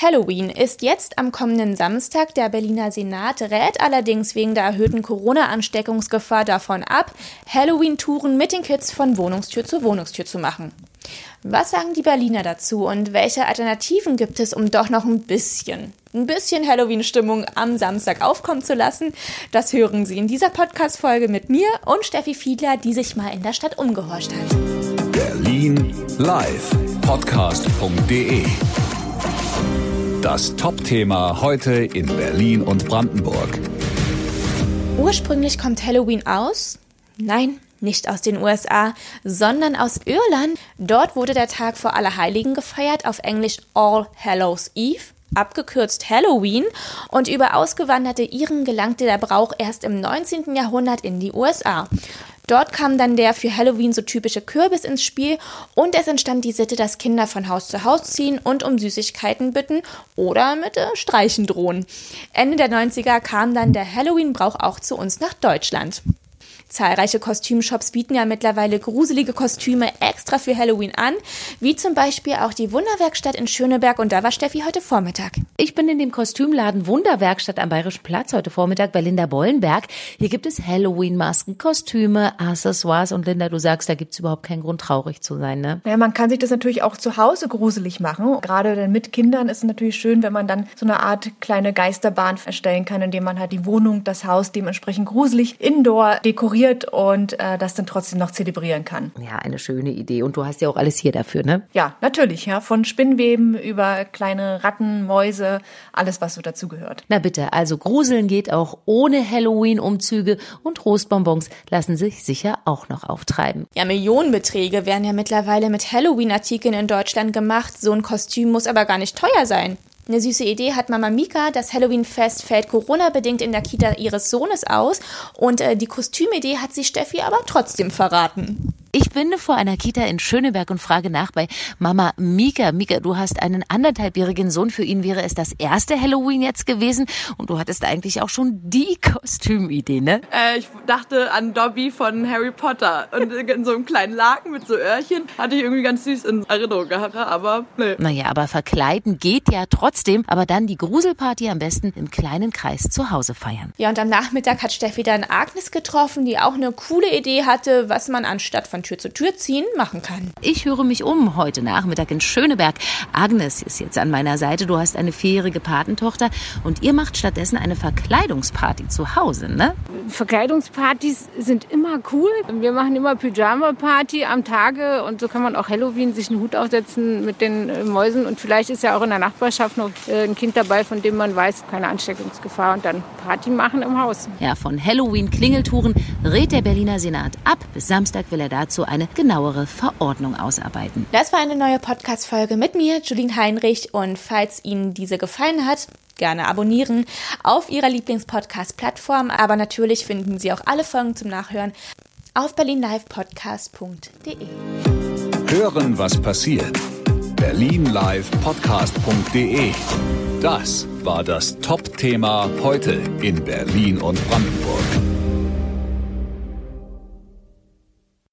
Halloween ist jetzt am kommenden Samstag. Der Berliner Senat rät allerdings wegen der erhöhten Corona-Ansteckungsgefahr davon ab, Halloween-Touren mit den Kids von Wohnungstür zu Wohnungstür zu machen. Was sagen die Berliner dazu und welche Alternativen gibt es, um doch noch ein bisschen, ein bisschen Halloween-Stimmung am Samstag aufkommen zu lassen? Das hören Sie in dieser Podcast-Folge mit mir und Steffi Fiedler, die sich mal in der Stadt umgehorcht hat. Berlin live podcast.de das Top-Thema heute in Berlin und Brandenburg. Ursprünglich kommt Halloween aus? Nein, nicht aus den USA, sondern aus Irland. Dort wurde der Tag vor Allerheiligen gefeiert, auf Englisch All Hallows Eve abgekürzt Halloween, und über ausgewanderte Iren gelangte der Brauch erst im 19. Jahrhundert in die USA. Dort kam dann der für Halloween so typische Kürbis ins Spiel und es entstand die Sitte, dass Kinder von Haus zu Haus ziehen und um Süßigkeiten bitten oder mit äh, Streichen drohen. Ende der 90er kam dann der Halloween-Brauch auch zu uns nach Deutschland. Zahlreiche Kostümshops bieten ja mittlerweile gruselige Kostüme extra für Halloween an, wie zum Beispiel auch die Wunderwerkstatt in Schöneberg und da war Steffi heute Vormittag. Ich bin in dem Kostümladen Wunderwerkstatt am Bayerischen Platz heute Vormittag bei Linda Bollenberg. Hier gibt es Halloween-Masken, Kostüme, Accessoires und Linda, du sagst, da gibt's überhaupt keinen Grund traurig zu sein, ne? Ja, man kann sich das natürlich auch zu Hause gruselig machen. Gerade mit Kindern ist es natürlich schön, wenn man dann so eine Art kleine Geisterbahn erstellen kann, indem man halt die Wohnung, das Haus dementsprechend gruselig indoor dekoriert ignoriert und äh, das dann trotzdem noch zelebrieren kann. Ja, eine schöne Idee. Und du hast ja auch alles hier dafür, ne? Ja, natürlich. Ja, von Spinnweben über kleine Ratten, Mäuse, alles, was so dazu gehört. Na bitte, also Gruseln geht auch ohne Halloween-Umzüge und Rostbonbons lassen sich sicher auch noch auftreiben. Ja, Millionenbeträge werden ja mittlerweile mit Halloween-Artikeln in Deutschland gemacht. So ein Kostüm muss aber gar nicht teuer sein. Eine süße Idee hat Mama Mika. Das Halloween-Fest fällt Corona-bedingt in der Kita ihres Sohnes aus. Und äh, die Kostümidee hat sie Steffi aber trotzdem verraten. Ich bin vor einer Kita in Schöneberg und frage nach bei Mama Mika. Mika, du hast einen anderthalbjährigen Sohn. Für ihn wäre es das erste Halloween jetzt gewesen. Und du hattest eigentlich auch schon die Kostümidee, ne? Äh, ich dachte an Dobby von Harry Potter. Und in so einem kleinen Laken mit so Öhrchen hatte ich irgendwie ganz süß in Erinnerung gehabt. Aber nee. Naja, aber verkleiden geht ja trotzdem. Aber dann die Gruselparty am besten im kleinen Kreis zu Hause feiern. Ja, und am Nachmittag hat Steffi dann Agnes getroffen, die auch eine coole Idee hatte, was man anstatt von von Tür zu Tür ziehen machen kann. Ich höre mich um heute Nachmittag in Schöneberg. Agnes ist jetzt an meiner Seite. Du hast eine vierjährige Patentochter und ihr macht stattdessen eine Verkleidungsparty zu Hause, ne? Verkleidungspartys sind immer cool. Wir machen immer Pyjama-Party am Tage und so kann man auch Halloween sich einen Hut aufsetzen mit den äh, Mäusen und vielleicht ist ja auch in der Nachbarschaft noch äh, ein Kind dabei, von dem man weiß, keine Ansteckungsgefahr und dann Party machen im Haus. Ja, von Halloween-Klingeltouren rät der Berliner Senat ab. Bis Samstag will er dazu dazu eine genauere Verordnung ausarbeiten. Das war eine neue Podcast-Folge mit mir, Julien Heinrich. Und falls Ihnen diese gefallen hat, gerne abonnieren auf Ihrer Lieblingspodcast-Plattform. Aber natürlich finden Sie auch alle Folgen zum Nachhören auf berlinlivepodcast.de. Hören, was passiert. berlinlivepodcast.de. Das war das Top-Thema heute in Berlin und Brandenburg.